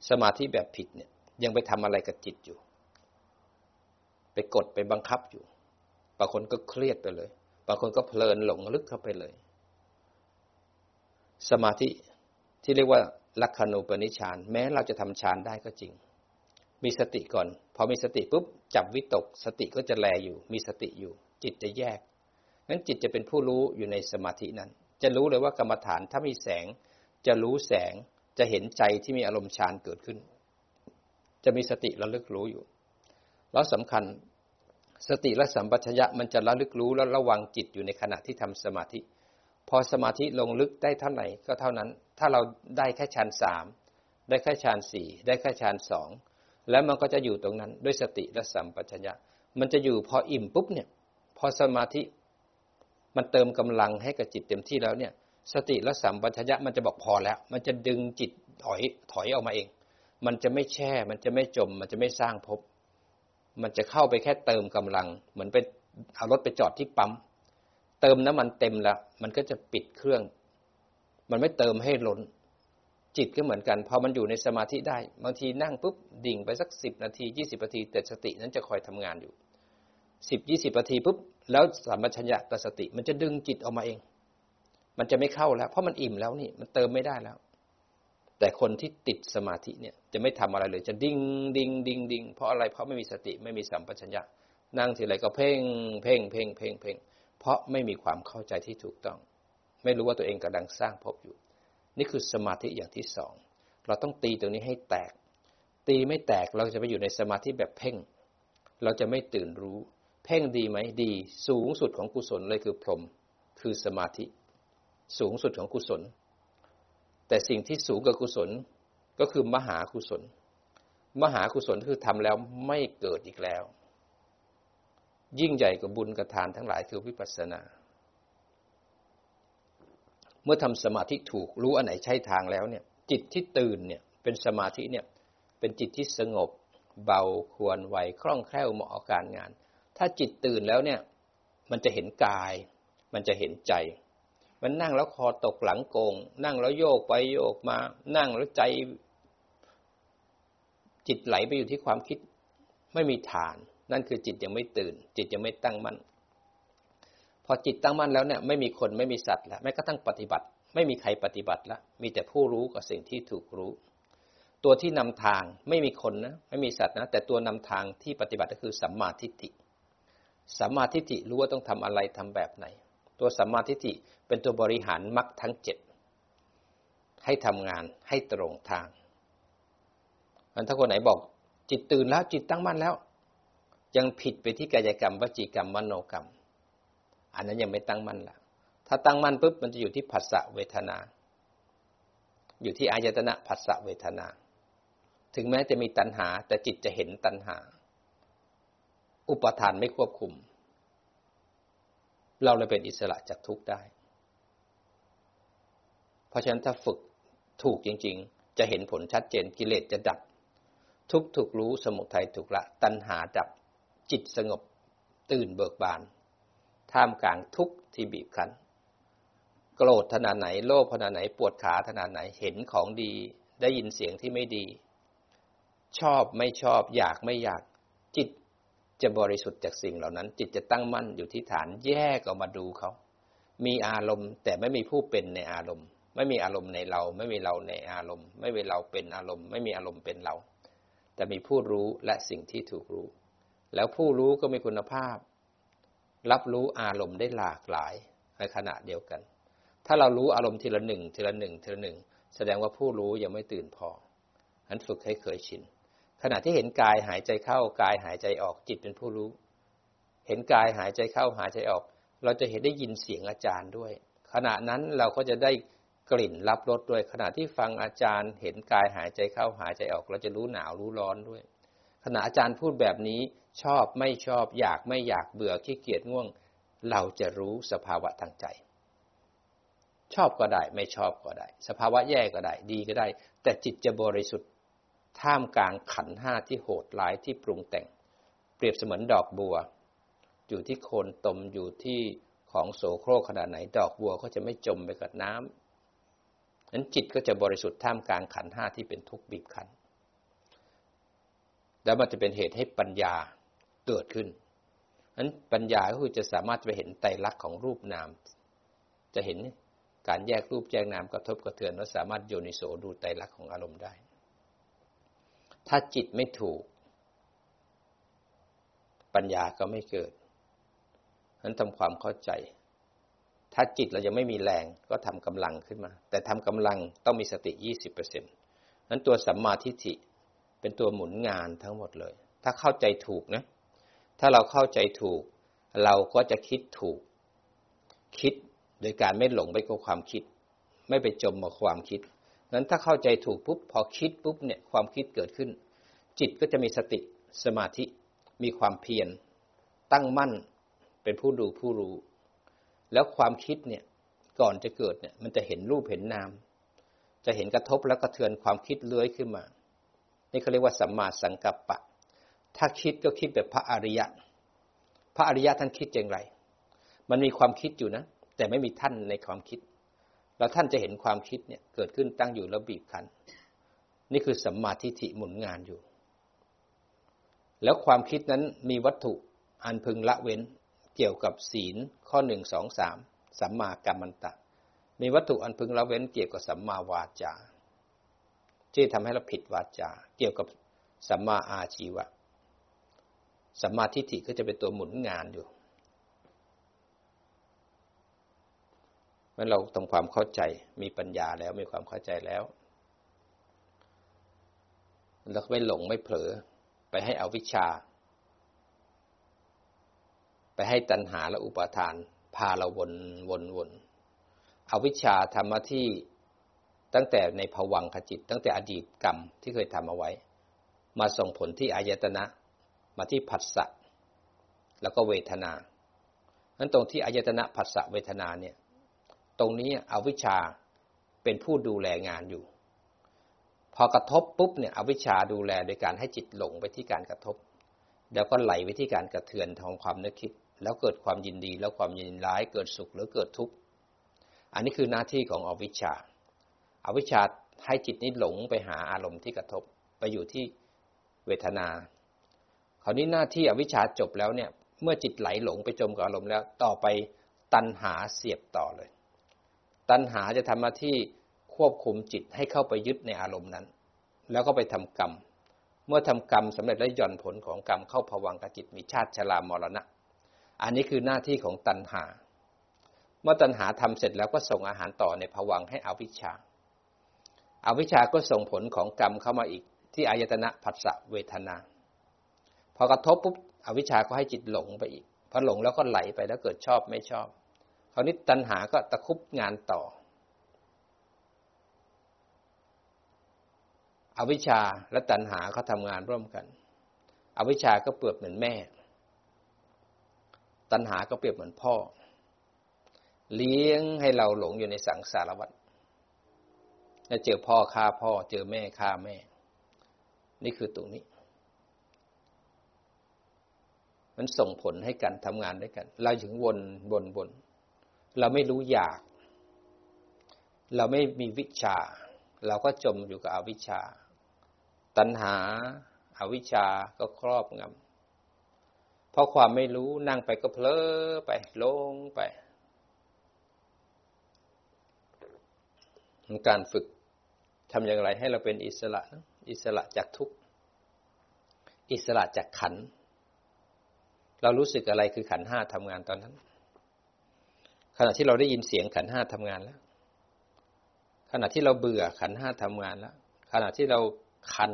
สมาธิแบบผิดเนี่ย ยังไปทำอะไรกับจิตอยู่ ไปกดไปบังคับอยู่บางคนก็เครียดไปเลย บางคนก็เพลินหลงลึกเข้าไปเลย สมาธิที่เรียกว่าลักขณูปนิชาน แม้เราจะทำฌานได้ก็จริง มีสติก่อน พอมีสติปุ๊บจับวิตก สติก็จะแลอยู่ มีสติอยู่ จิตจะแยกนั้นจิตจะเป็นผู้รู้อยู่ในสมาธินั้น จะรู้เลยว่ากรรมฐานถ้ามีแสง จะรู้แสงจะเห็นใจที่มีอารมณ์ฌานเกิดขึ้น จะมีสติระลึกรู้อยู่ แล้วสำคัญสติและสัมปชัญญะมันจะระลึกรู้แล้วระวังจิตอยู่ในขณะที่ทำสมาธิ พอสมาธิลงลึกได้เท่าไหร่ก็เท่านั้น ถ้าเราได้แค่ฌานสามได้แค่ฌานสี่ได้แค่ฌานสองแล้วมันก็จะอยู่ตรงนั้นด้วยสติและสัมปชัญญะ มันจะอยู่พออิ่มปุ๊บเนี่ย พอสมาธิมันเติมกำลังให้กับจิตเต็มที่แล้วเนี่ย สติและสัมปชัญญะมันจะบอกพอแล้ว มันจะดึงจิตถอยถอยออกมาเอง มันจะไม่แช่ มันจะไม่จม มันจะไม่สร้างภพ มันจะเข้าไปแค่เติมกำลัง เหมือนไปเอารถไปจอดที่ปั๊มเติมน้ำมันเต็มแล้ว มันก็จะปิดเครื่อง มันไม่เติมให้ล้น จิตก็เหมือนกัน พอมันอยู่ในสมาธิได้ บางทีนั่งปุ๊บดิ่งไปสักสิบนาทียี่สิบนาที แต่สตินั้นจะคอยทำงานอยู่สิบยี่สิบนาทีปุ๊บแล้วสัมปชัญญะตสติ มันจะดึงจิตออกมาเอง มันจะไม่เข้าแล้ว เพราะมันอิ่มแล้วนี่ มันเติมไม่ได้แล้ว แต่คนที่ติดสมาธิเนี่ยจะไม่ทำอะไรเลย จะดิ้งดิ้งดิ้งดิ้งเพราะอะไรเพราะไม่มีสติไม่มีสัมปชัญญะนั่งทีไรก็เพ่งเพ่งเพ่งเพ่งเพ่งเพราะไม่มีความเข้าใจที่ถูกต้อง ไม่รู้ว่าตัวเองกำลังสร้างภพอยู่ นี่คือสมาธิอย่างที่สองเราต้องตีตรงนี้ให้แตก ตีไม่แตกเราจะไปอยู่ในสมาธิแบบเพ่ง เราจะไม่ตื่นรู้ เพ่งดีไหมดี สูงสุดของกุศลเลยคือพรหมคือสมาธิ สูงสุดของกุศล แต่สิ่งที่สูงกว่ากุศลก็คือมหากุศล มหากุศลคือทำแล้วไม่เกิดอีกแล้ว ยิ่งใหญ่กว่าบุญกระทานทั้งหลายคือวิปัสสนา เมื่อทำสมาธิถูกรู้อันไหนใช่ทางแล้วเนี่ย จิตที่ตื่นเนี่ยเป็นสมาธิเนี่ยเป็นจิตที่สงบ เบาควรไวคล่องแคล่วเหมาะการงาน ถ้าจิตตื่นแล้วเนี่ย มันจะเห็นกาย มันจะเห็นใจ มันนั่งแล้วคอตกหลังโกง นั่งแล้วโยกไปโยกมา นั่งแล้วใจ จิตไหลไปอยู่ที่ความคิด ไม่มีฐาน นั่นคือจิตยังไม่ตื่น จิตยังไม่ตั้งมั่น พอจิตตั้งมั่นแล้วเนี่ยไม่มีคนไม่มีสัตว์แล้วแม้กระทั่งปฏิบัติ ไม่มีใครปฏิบัติแล้วมีแต่ผู้รู้กับสิ่งที่ถูกรู้ ตัวที่นำทางไม่มีคนนะไม่มีสัตว์นะ แต่ตัวนำทางที่ปฏิบัติก็คือสัมมาทิฏฐิสัมมาทิฏฐิรู้ว่าต้องทำอะไรทำแบบไหน ตัวสัมมาทิฏฐิเป็นตัวบริหารมรรคทั้งเจ็ดให้ทำงานให้ตรงทางมันถ้าคนไหนบอก จิตตื่นแล้วจิตตั้งมั่นแล้ว ยังผิดไปที่กายกรรมวจีกรรมมโนกรรม อันนั้นยังไม่ตั้งมั่นละถ้าตั้งมั่นปุ๊บมันจะอยู่ที่ผัสสะเวทนา อยู่ที่อายตนะผัสสะเวทนา ถึงแม้จะมีตัณหา แต่จิตจะเห็นตัณหา อุปทานไม่ควบคุม เราเลยเป็นอิสระจากทุกข์ได้ เพราะฉะนั้นถ้าฝึกถูกจริง ๆ จะเห็นผลชัดเจนกิเลสจะดับ ทุกถูกรู้สมุทัยถูกละ ตัณหาดับจิตสงบตื่นเบิกบาน ท่ามกลางทุกที่บีบคั้น โกรธขนาดไหนโลภขนาดไหนปวดขาขนาดไหนเห็นของดี ได้ยินเสียงที่ไม่ดี ชอบไม่ชอบอยากไม่อยาก จะบริสุทธิ์จากสิ่งเหล่านั้น จิตจะตั้งมั่นอยู่ที่ฐานแยกออกมาดูเขา มีอารมณ์ แต่ไม่มีผู้เป็นในอารมณ์ ไม่มีอารมณ์ในเรา ไม่มีเราในอารมณ์ ไม่มีเราเป็นอารมณ์ ไม่มีอารมณ์เป็นเรา แต่มีผู้รู้และสิ่งที่ถูกรู้ แล้วผู้รู้ก็มีคุณภาพ รับรู้อารมณ์ได้หลากหลายในขณะเดียวกัน ถ้าเรารู้อารมณ์ทีละหนึ่งทีละหนึ่งทีละหนึ่งแสดงว่าผู้รู้ยังไม่ตื่นพอนั้นฝึกให้เคยชิน ขณะที่เห็นกายหายใจเข้ากายหายใจออกจิตเป็นผู้รู้ เห็นกายหายใจเข้าหายใจออก เราจะเห็นได้ยินเสียงอาจารย์ด้วย ขณะนั้นเราก็จะได้กลิ่นรับรสด้วย ขณะที่ฟังอาจารย์ เห็นกายหายใจเข้าหายใจออก เราจะรู้หนาวรู้ร้อนด้วย ขณะอาจารย์พูดแบบนี้ชอบไม่ชอบอยากไม่อยากเบื่อขี้เกียจง่วง เราจะรู้สภาวะทางใจ ชอบก็ได้ ไม่ชอบก็ได้ สภาวะแย่ก็ได้ ดีก็ได้ แต่จิตจะบริสุทธิ์ ท่ามกลางขันห้าที่โหดร้ายที่ปรุงแต่ง เปรียบเสมือนดอกบัว อยู่ที่โคนตมอยู่ที่ของโสโครกขนาดไหนดอกบัวก็จะไม่จมไปกับน้ำนั้นจิตก็จะบริสุทธิ์ท่ามกลางขันห้าที่เป็นทุกข์บีบคั้นแล้วมันจะเป็นเหตุให้ปัญญาเกิดขึ้นนั้นปัญญาก็คือจะสามารถไปเห็นไตรลักษณ์ของรูปนาม จะเห็นการแยกรูปแยกนามกระทบกระเทือนแล้วสามารถโยนิโสดูไตรลักษณ์ของอารมณ์ได้ ถ้าจิตไม่ถูก ปัญญาก็ไม่เกิดนั้นทำความเข้าใจ ถ้าจิตเรายังไม่มีแรงก็ทำกำลังขึ้นมา แต่ทำกำลังต้องมีสติยี่สิบเปอร์เซ็นต์นั้นตัวสัมมาทิฏฐิเป็นตัวหมุนงานทั้งหมดเลย ถ้าเข้าใจถูกนะ ถ้าเราเข้าใจถูก เราก็จะคิดถูก คิดโดยการไม่หลงไปกับความคิด ไม่ไปจมกับความคิด นั้นถ้าเข้าใจถูกปุ๊บพอคิดปุ๊บเนี่ยความคิดเกิดขึ้น จิตก็จะมีสติสมาธิมีความเพียรตั้งมั่นเป็นผู้ดูผู้รู้ แล้วความคิดเนี่ยก่อนจะเกิดเนี่ยมันจะเห็นรูปเห็นนาม จะเห็นกระทบแล้วกระเทือนความคิดเลื้อยขึ้นมานี่เขาเรียกว่าสัมมาสังกัปปะ ถ้าคิดก็คิดแบบพระอริยะ พระอริยะท่านคิดอย่างไร มันมีความคิดอยู่นะ แต่ไม่มีท่านในความคิด แล้วท่านจะเห็นความคิดเนี่ยเกิดขึ้นตั้งอยู่แล้วบีบคั้น นี่คือสัมมาทิฏฐิหมุนงานอยู่ แล้วความคิดนั้นมีวัตถุอันพึงละเว้นเกี่ยวกับศีลข้อหนึ่งสองสามสัมมากัมมันตะ มีวัตถุอันพึงละเว้นเกี่ยวกับสัมมาวาจาที่ทำให้เราผิดวาจา เกี่ยวกับสัมมาอาชีวะสัมมาทิฏฐิก็จะเป็นตัวหมุนงานอยู่ เมื่อเราทำความเข้าใจมีปัญญาแล้วมีความเข้าใจแล้วเราไม่หลงไม่เผลอไปให้อวิชชา ไปให้ตัณหาและอุปาทาน พาเราวนวนวนอวิชชาทำหน้าที่ตั้งแต่ในภวังขจิต ตั้งแต่อดีตกรรมที่เคยทำเอาไว้ มาส่งผลที่อายตนะ มาที่ผัสสะแล้วก็เวทนานั้นตรงที่อายตนะผัสสะเวทนาเนี่ย ตรงนี้อวิชชาเป็นผู้ดูแลงานอยู่ พอกระทบปุ๊บเนี่ยอวิชชาดูแลโดยการให้จิตหลงไปที่การกระทบ แล้วก็ไหลไปที่การกระเทือนทองความนึกคิด แล้วเกิดความยินดีแล้วความยินร้ายเกิดสุขหรือเกิดทุกข์อันนี้คือหน้าที่ของอวิชชาอวิชชาให้จิตนี้หลงไปหาอารมณ์ที่กระทบไปอยู่ที่เวทนา คราวนี้หน้าที่อวิชชาจบแล้วเนี่ย เมื่อจิตไหลหลงไปจมกับอารมณ์แล้ว ต่อไปตัณหาเสียบต่อเลย ตัณหาจะทำหน้าที่ควบคุมจิตให้เข้าไปยึดในอารมณ์นั้น แล้วก็ไปทำกรรม เมื่อทำกรรมสำเร็จแล้วย่อนผลของกรรมเข้าผวังกจิตมีชาติชรามรณะ อันนี้คือหน้าที่ของตัณหา เมื่อตัณหาทำเสร็จแล้วก็ส่งอาหารต่อในผวังให้อวิชชาอวิชชาก็ส่งผลของกรรมเข้ามาอีก ที่อายตนะผัสสะเวทนา พอกระทบปุ๊บอวิชชาก็ให้จิตหลงไปอีกพอหลงแล้วก็ไหลไปแล้วเกิดชอบไม่ชอบ คราวนี้ตัณหาก็ตะคุบงานต่อ อวิชชาและตัณหาเขาทำงานร่วมกัน อวิชชาก็เปรียบเหมือนแม่ ตัณหาก็เปรียบเหมือนพ่อ เลี้ยงให้เราหลงอยู่ในสังสารวัฏถ้าเจอพ่อฆ่าพ่อ เจอแม่ฆ่าแม่ นี่คือตรงนี้มันส่งผลให้กันทำงานด้วยกัน เราถึงวนวนวน เราไม่รู้อยาก เราไม่มีวิชา เราก็จมอยู่กับอวิชชา ตัณหาอาวิชชาก็ครอบงำเพราะความไม่รู้นั่งไปก็เพลอไปลงไปการฝึกทำอย่างไรให้เราเป็นอิสระนะอิสระจากทุกข์อิสระจากขัน เรารู้สึกอะไรคือขันห้าทำงานตอนนั้น ขณะที่เราได้ยินเสียงขันห้าทำงานแล้ว ขณะที่เราเบื่อขันห้าทำงานแล้ว ขณะที่เราคัน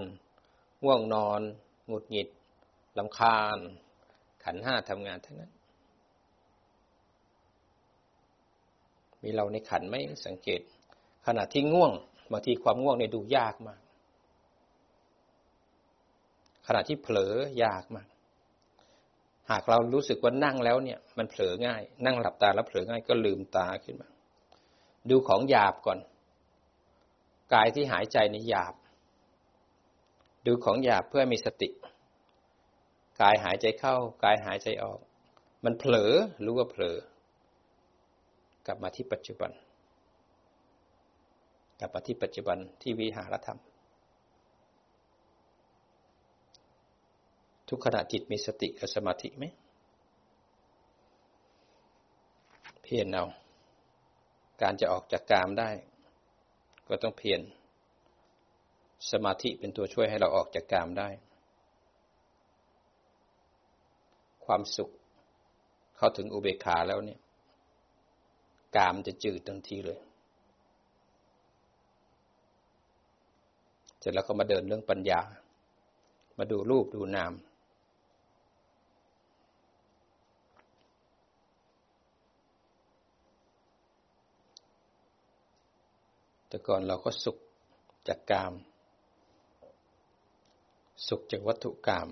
ง่วงนอนหงุดหงิดลำคาญ ขันห้าทำงานทั้งนั้น มีเราในขันไหมสังเกต ขณะที่ง่วงบางทีความง่วงเนี่ยดูยากมาก ขณะที่เผลอยากมาก หากเรารู้สึกว่านั่งแล้วเนี่ย มันเผลอง่าย นั่งหลับตาแล้วเผลอง่ายก็ลืมตาขึ้นมา ดูของหยาบก่อน กายที่หายใจในหยาบ ดูของหยาบเพื่อมีสติ กายหายใจเข้า กายหายใจออก มันเผลอรู้ว่าเผลอ กลับมาที่ปัจจุบัน กลับมาที่ปัจจุบันที่วิหารธรรม ทุกขณะจิตมีสติกับสมาธิไหม เพียรเอา การจะออกจากกามได้ ก็ต้องเพียร สมาธิเป็นตัวช่วยให้เราออกจากกามได้ ความสุขเข้าถึงอุเบกขาแล้วเนี่ย กามจะจืดทันทีเลย เสร็จแล้วก็มาเดินเรื่องปัญญา มาดูรูปดูนาม แต่ก่อนเราก็สุขจากกาม สุขจากวัตถุกรรม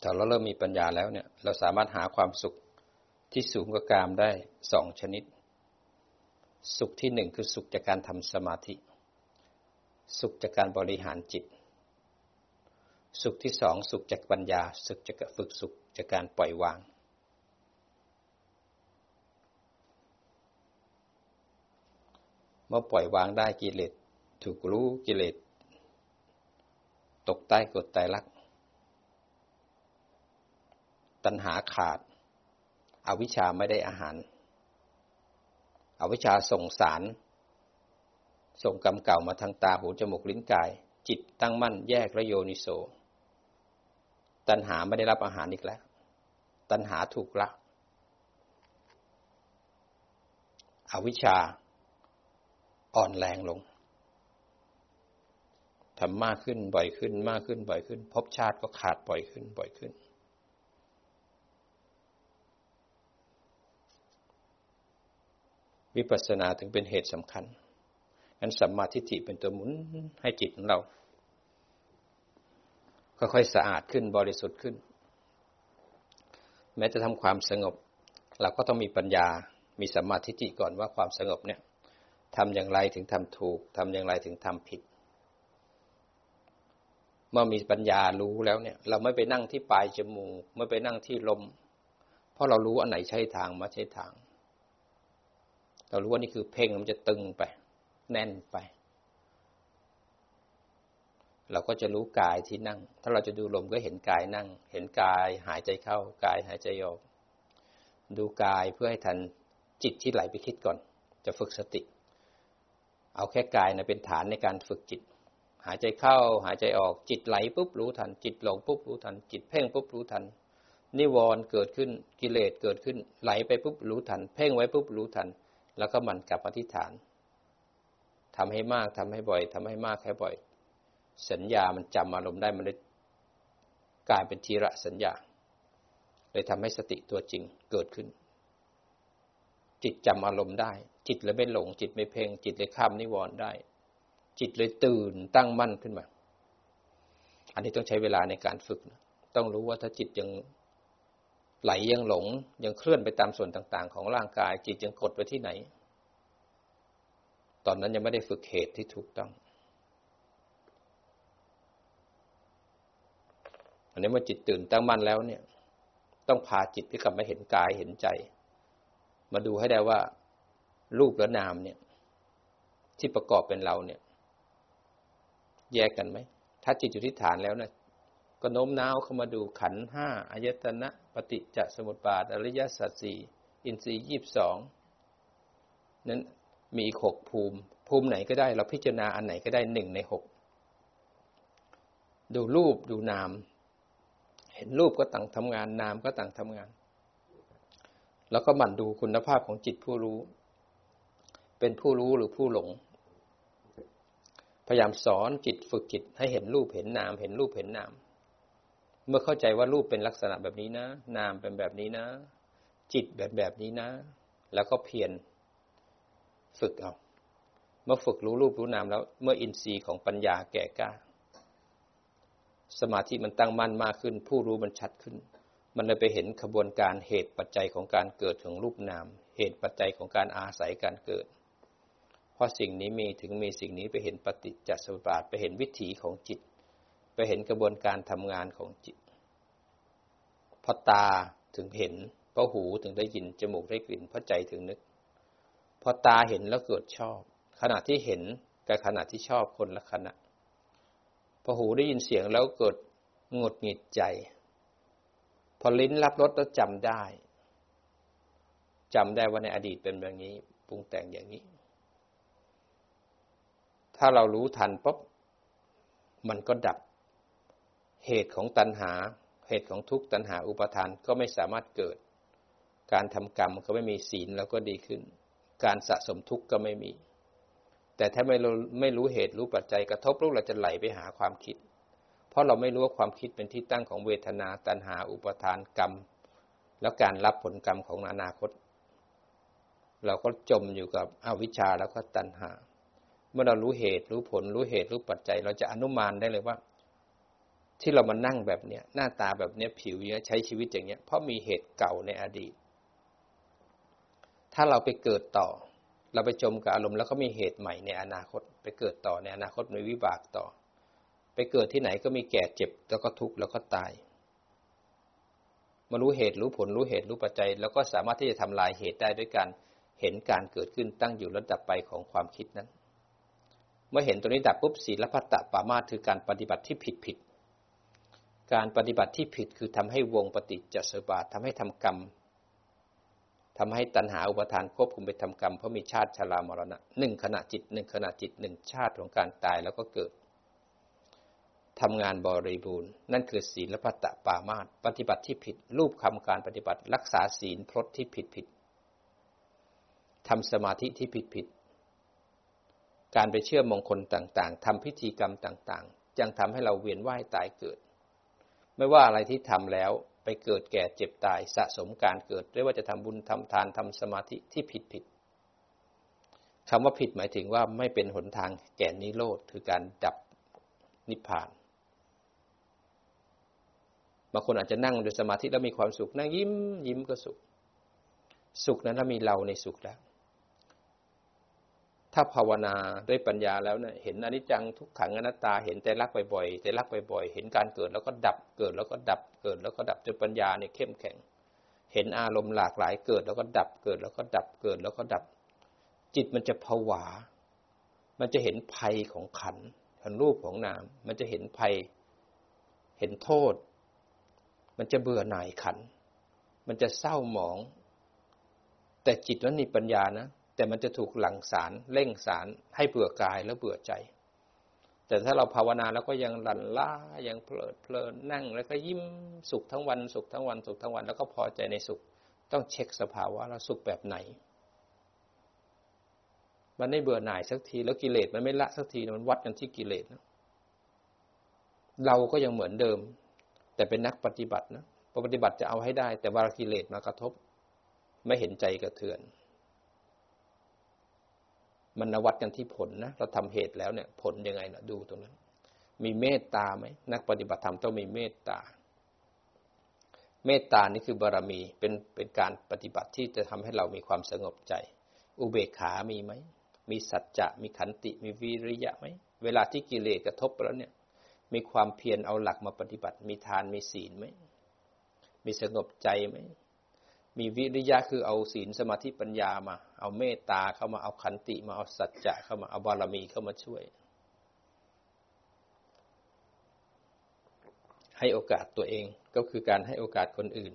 แต่เราเริ่มมีปัญญาแล้วเนี่ย เราสามารถหาความสุขที่สูงกว่ากามได้สองชนิด สุขที่หนึ่งคือสุขจากการทำสมาธิ สุขจากการบริหารจิต สุขที่สองสุขจากปัญญา สุขจากฝึกสุขจากการปล่อยวาง มื่อปล่อยวางได้กิเลสถูกรู้กิเลสตกใต้กฎไตรลักษณ์ตัณหาขาด อวิชชาไม่ได้อาหาร อวิชชาส่งสาร ส่งกรรมเก่ามาทางตาหูจมูกลิ้นกาย จิตตั้งมั่นแยกระโยนิโส ตัณหาไม่ได้รับอาหารอีกแล้ว ตัณหาถูกละ อวิชชา อ่อนแรงลงทำมากขึ้นบ่อยขึ้น มากขึ้นบ่อยขึ้นพบชาติก็ขาดบ่อยขึ้น บ่อยขึ้น วิปัสสนาถึงเป็นเหตุสำคัญงั้นสัมมาทิฏฐิเป็นตัวหมุนให้จิตของเราค่อยๆสะอาดขึ้นบริสุทธิ์ขึ้น แม้จะทำความสงบ เราก็ต้องมีปัญญา มีสัมมาทิฏฐิก่อนว่าความสงบเนี่ย ทำอย่างไรถึงทำถูกทำอย่างไรถึงทำผิด เมื่อมีปัญญารู้แล้วเนี่ย เราไม่ไปนั่งที่ปลายจมูกไม่ไปนั่งที่ลม เพราะเรารู้อันไหนใช่ทางมาใช่ทาง เรารู้ว่านี่คือเพ่งมันจะตึงไป แน่นไป เราก็จะรู้กายที่นั่ง ถ้าเราจะดูลมก็เห็นกายนั่ง เห็นกายหายใจเข้ากายหายใจออกดูกายเพื่อให้ทันจิตที่ไหลไปคิดก่อน จะฝึกสติ เอาแค่กายนะเป็นฐานในการฝึกจิต หายใจเข้าหายใจออกจิตไหลปุ๊บรู้ทัน จิตหลงปุ๊บรู้ทัน จิตเพ่งปุ๊บรู้ทัน นิวรณ์เกิดขึ้นกิเลสเกิดขึ้น ไหลไปปุ๊บรู้ทัน เพ่งไว้ปุ๊บรู้ทัน แล้วก็มันกลับอธิษฐานทำให้มากทำให้บ่อยทำให้มากแค่บ่อย สัญญามันจำอารมณ์ได้มันเลยกลายเป็นทีระสัญญาเลยทำให้สติตัวจริงเกิดขึ้น จิตจำอารมณ์ได้ จิตเลยไม่หลง จิตไม่เพ่งจิตเลยข้ามนิวรณ์ได้ จิตเลยตื่นตั้งมั่นขึ้นมา อันนี้ต้องใช้เวลาในการฝึกต้องรู้ว่าถ้าจิตยังไหลยังหลง ยังเคลื่อนไปตามส่วนต่างๆ ของร่างกาย จิตยังกดไปที่ไหน ตอนนั้นยังไม่ได้ฝึกเหตุที่ถูกต้อง อันนี้เมื่อจิตตื่นตั้งมั่นแล้วเนี่ย ต้องพาจิตที่กลับมาเห็นกายเห็นใจ มาดูให้ได้ว่า รูปและนามเนี่ย ที่ประกอบเป็นเราเนี่ย แยกกันไหม ถ้าจิตอยู่ที่ฐานแล้วนะก็โน้มน้าวเข้ามาดูขันห้าอายตนะปฏิจจสมุปบาทอริยสัจสี่อินทรีย์ยี่บสองนั้นมีอีกหกภูมิ ภูมิไหนก็ได้ เราพิจารณาอันไหนก็ได้หนึ่งในหกดูรูปดูนาม เห็นรูปก็ต่างทำงาน นามก็ต่างทำงาน แล้วก็หมั่นดูคุณภาพของจิตผู้รู้ เป็นผู้รู้หรือผู้หลง พยายามสอนจิตฝึกจิตให้เห็นรูปเห็นนาม เห็นรูปเห็นนาม เมื่อเข้าใจว่ารูปเป็นลักษณะแบบนี้นะ นามเป็นแบบนี้นะ จิตแบบแบบนี้นะ แล้วก็เพียรฝึกเอาเมื่อฝึกรู้รูปรู้นามแล้ว เมื่ออินทรีย์ของปัญญาแก่กล้า สมาธิมันตั้งมั่นมากขึ้น ผู้รู้มันชัดขึ้น มันเลยไปเห็นขบวนการเหตุปัจจัยของการเกิดของรูปนาม เหตุปัจจัยของการอาศัยการเกิด ราะสิ่งนี้มีถึงมีสิ่งนี้ไปเห็นปฏิจจสมุปบาท ไปเห็นวิถีของจิต ไปเห็นกระบวนการทำงานของจิตพราะตาถึงเห็นพราะหูถึงได้ยินจมูกได้กลิ่นพราะใจถึงนึก พอตาเห็นแล้วเกิดชอบ ขณะที่เห็นกับขณะที่ชอบคนละขณะพอหูได้ยินเสียงแล้วเกิดหงดหงิดใจ พอลิ้นรับรสแล้วจำได้จำได้ว่าในอดีตเป็นแบบนี้ปรุงแต่งอย่างนี้ ถ้าเรารู้ทันปุ๊บมันก็ดับ เหตุของตัณหา เหตุของทุกตัณหาอุปทานก็ไม่สามารถเกิด การทำกรรมก็ไม่มีศีลแล้วก็ดีขึ้น การสะสมทุกข์ก็ไม่มี แต่ถ้าไม่รู้ไม่รู้เหตุรู้ปัจจัยกระทบลูกเราจะไหลไปหาความคิด เพราะเราไม่รู้ว่าความคิดเป็นที่ตั้งของเวทนาตัณหาอุปทานกรรม แล้วการรับผลกรรมของอนาคต เราก็จมอยู่กับอวิชชาแล้วก็ตัณหา เมื่อเรารู้เหตุรู้ผลรู้เหตุรู้ปัจจัย เราจะอนุมานได้เลยว่า ที่เรามานั่งแบบเนี้ยหน้าตาแบบเนี้ยผิวเนี้ยใช้ชีวิตอย่างเนี้ยเพราะมีเหตุเก่าในอดีต ถ้าเราไปเกิดต่อ เราไปจมกับอารมณ์แล้วก็มีเหตุใหม่ในอนาคต ไปเกิดต่อในอนาคตในวิบากต่อ ไปเกิดที่ไหนก็มีแก่เจ็บแล้วก็ทุกข์แล้วก็ตายมารู้เหตุรู้ผลรู้เหตุรู้ปัจจัย แล้วก็สามารถที่จะทำลายเหตุได้ด้วยการเห็นการเกิดขึ้นตั้งอยู่ระดับไปของความคิดนั้น มื่อเห็นตัวนี้ดับปุ๊บศีลพัตตปามาคือการปฏิบัติที่ผิดผิด การปฏิบัติที่ผิดคือทำให้วงปฏิจจสมบาททำให้ทำกรรมทำให้ตัณหาอุปทานควบคุมไปทำกรรมเพราะมีชาติชรามรณะหนึ่งขณะจิตหนึ่งขณะจิตหนึ่งชาติของการตายแล้วก็เกิดทำงานบริบูรณ์ นั่นคือศีลละพัตตปามาตปฏิบัติที่ผิด รูปคำการปฏิบัติ รักษาศีลพรตที่ผิดผิดทำสมาธิที่ผิดผิด การไปเชื่อมงคลต่างๆทำพิธีกรรมต่างๆ ยังทำให้เราเวียนว่ายตายเกิด ไม่ว่าอะไรที่ทำแล้วไปเกิดแก่เจ็บตายสะสมการเกิดไม่ว่าจะทำบุญทำทานทำสมาธิที่ผิดผิดคำว่าผิดหมายถึงว่าไม่เป็นหนทางแก่นิโรธคือการดับนิพพานบางคนอาจจะนั่งโดยสมาธิแล้วมีความสุขนั่งยิ้มยิ้มก็สุข สุขนั้นถ้ามีเราในสุขแล้ว ถ้าภาวนาด้วยปัญญาแล้วเนี่ยเห็นอนิจจังทุกขังอนัตตาเห็นแต่รักบ่อยๆแต่รักบ่อยๆเห็นการเกิดแล้วก็ดับเกิดแล้วก็ดับเกิดแล้วก็ดับจนปัญญาเนี่ยเข้มแข็ง เห็นอารมณ์หลากหลายเกิดแล้วก็ดับเกิดแล้วก็ดับเกิดแล้วก็ดับ จิตมันจะผวา มันจะเห็นภัยของขันเห็นรูปของนาม มันจะเห็นภัย เห็นโทษ มันจะเบื่อหน่ายขัน มันจะเศร้าหมอง แต่จิตนั้นมีปัญญานะ แต่มันจะถูกหลั่งสารเร่งสารให้เบื่อกายแล้วเบื่อใจ แต่ถ้าเราภาวนาแล้วก็ยังหลั่นล่ายังเพลิดเพลินนั่ง แล้วก็ยิ้มสุขทั้งวันสุขทั้งวันสุขทั้งวัน แล้วก็พอใจในสุข ต้องเช็คสภาวะแล้วสุขแบบไหน มันไม่เบื่อหน่ายสักทีแล้วกิเลสมันไม่ละสักทีมันวัดกันที่กิเลสนะเราก็ยังเหมือนเดิม แต่เป็นนักปฏิบัตินะปฏิบัติจะเอาให้ได้ แต่ว่ากิเลสมากระทบ ไม่เห็นใจกระเทือน มันวัดกันที่ผลนะ เราทำเหตุแล้วเนี่ย ผลยังไงนะดูตรงนั้น มีเมตตาไหมนักปฏิบัติธรรมต้องมีเมตตา เมตตานี่คือบารมีเป็นเป็นการปฏิบัติที่จะทำให้เรามีความสงบใจ อุเบกขามีไหมมีสัจจะมีขันติมีวิริยะไหมเวลาที่กิเลสกระทบแล้วเนี่ย มีความเพียรเอาหลักมาปฏิบัติ มีทานมีศีลไหมมีสงบใจไหม มีวิริยะคือเอาศีลสมาธิปัญญามา เอาเมตตาเข้ามาเอาขันติมาเอาสัจจะเข้ามาเอาบารมีเข้ามาช่วย ให้โอกาสตัวเองก็คือการให้โอกาสคนอื่น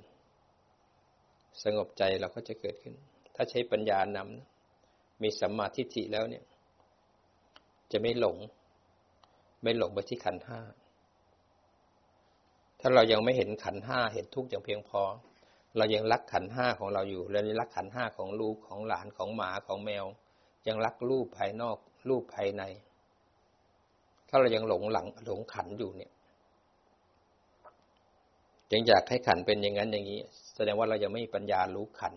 สงบใจเราก็จะเกิดขึ้น ถ้าใช้ปัญญานำมีสัมมาทิฏฐิแล้วเนี่ย จะไม่หลง ไม่หลงไปที่ขันห้า ถ้าเรายังไม่เห็นขันห้าเห็นทุกข์อย่างเพียงพอ เรายังรักขันห้าของเราอยู่เรายังรักขันห้าของลูกของหลานของหมาของแมว ยังรักรูปภายนอกรูปภายใน ถ้าเรายังหลงหลังหลงขันอยู่เนี่ยยังอยากให้ขันเป็นอย่างนั้นอย่างนี้ แสดงว่าเรายังไม่มีปัญญารู้ขัน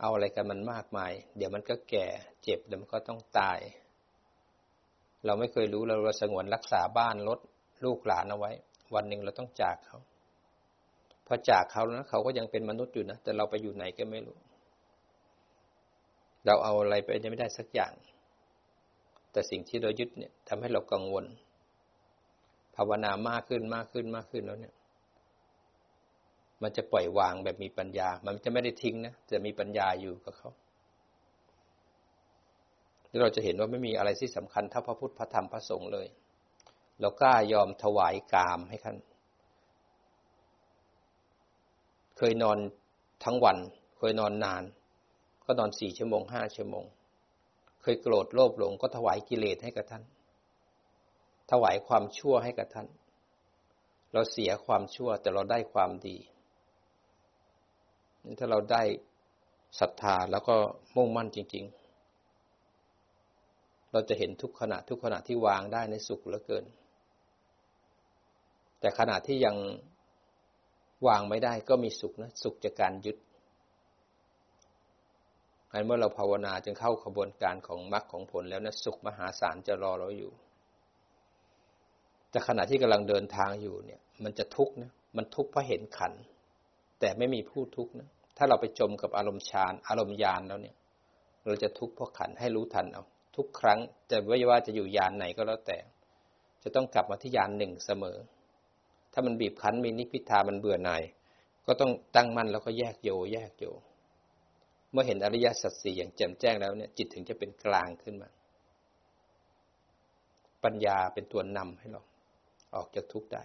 เอาอะไรกันมันมากมาย เดี๋ยวมันก็แก่เจ็บเดี๋ยวมันก็ต้องตาย เราไม่เคยรู้เราเราสงวนรักษาบ้านรถลูกหลานเอาไว้ วันหนึ่งเราต้องจากเขา อจากเขาแล้วเขาก็ยังเป็นมนุษย์อยู่นะ แต่เราไปอยู่ไหนก็ไม่รู้ เราเอาอะไรไปยังไม่ได้สักอย่าง แต่สิ่งที่เรายึดเนี่ยทำให้เรากังวล ภาวนามากขึ้นมากขึ้นมากขึ้นแล้วเนี่ย มันจะปล่อยวางแบบมีปัญญา มันจะไม่ได้ทิ้งนะจะมีปัญญาอยู่กับเขาแล้วเราจะเห็นว่าไม่มีอะไรที่สำคัญเท่าพระพุทธพระธรรมพระสงฆ์เลย เรากล้ายอมถวายกามให้ท่าน เคยนอนทั้งวัน เคยนอนนาน ก็นอนสี่ชั่วโมงห้าชั่วโมง เคยโกรธโลภหลงก็ถวายกิเลสให้กับท่าน ถวายความชั่วให้กับท่าน เราเสียความชั่วแต่เราได้ความดีถ้าเราได้ศรัทธาแล้วก็มุ่งมั่นจริง ๆ เราจะเห็นทุกขณะทุกขณะที่วางได้ในสุขเหลือเกิน แต่ขณะที่ยัง วางไม่ได้ก็มีสุขนะสุขจากการยึดอันเมื่อเราภาวนาจึงเข้าขบวนการของมรรคของผลแล้วนะสุขมหาศาลจะรอเราอยู่ แต่ขณะที่กำลังเดินทางอยู่เนี่ย มันจะทุกข์นะมันทุกข์เพราะเห็นขัน แต่ไม่มีผู้ทุกข์นะถ้าเราไปจมกับอารมณ์ฌานอารมณ์ยานแล้วเนี่ย เราจะทุกข์เพราะขันให้รู้ทันเอาทุกครั้งจะไม่ว่าจะอยู่ยานไหนก็แล้วแต่ จะต้องกลับมาที่ยานหนึ่งเสมอ ถ้ามันบีบคั้นมีนิพิทามันเบื่อหน่ายก็ต้องตั้งมั่นแล้วก็แยกโยแยกโย เมื่อเห็นอริยสัจสี่อย่างแจ่มแจ้งแล้วเนี่ย จิตถึงจะเป็นกลางขึ้นมา ปัญญาเป็นตัวนำให้เราออกจากทุกข์ได้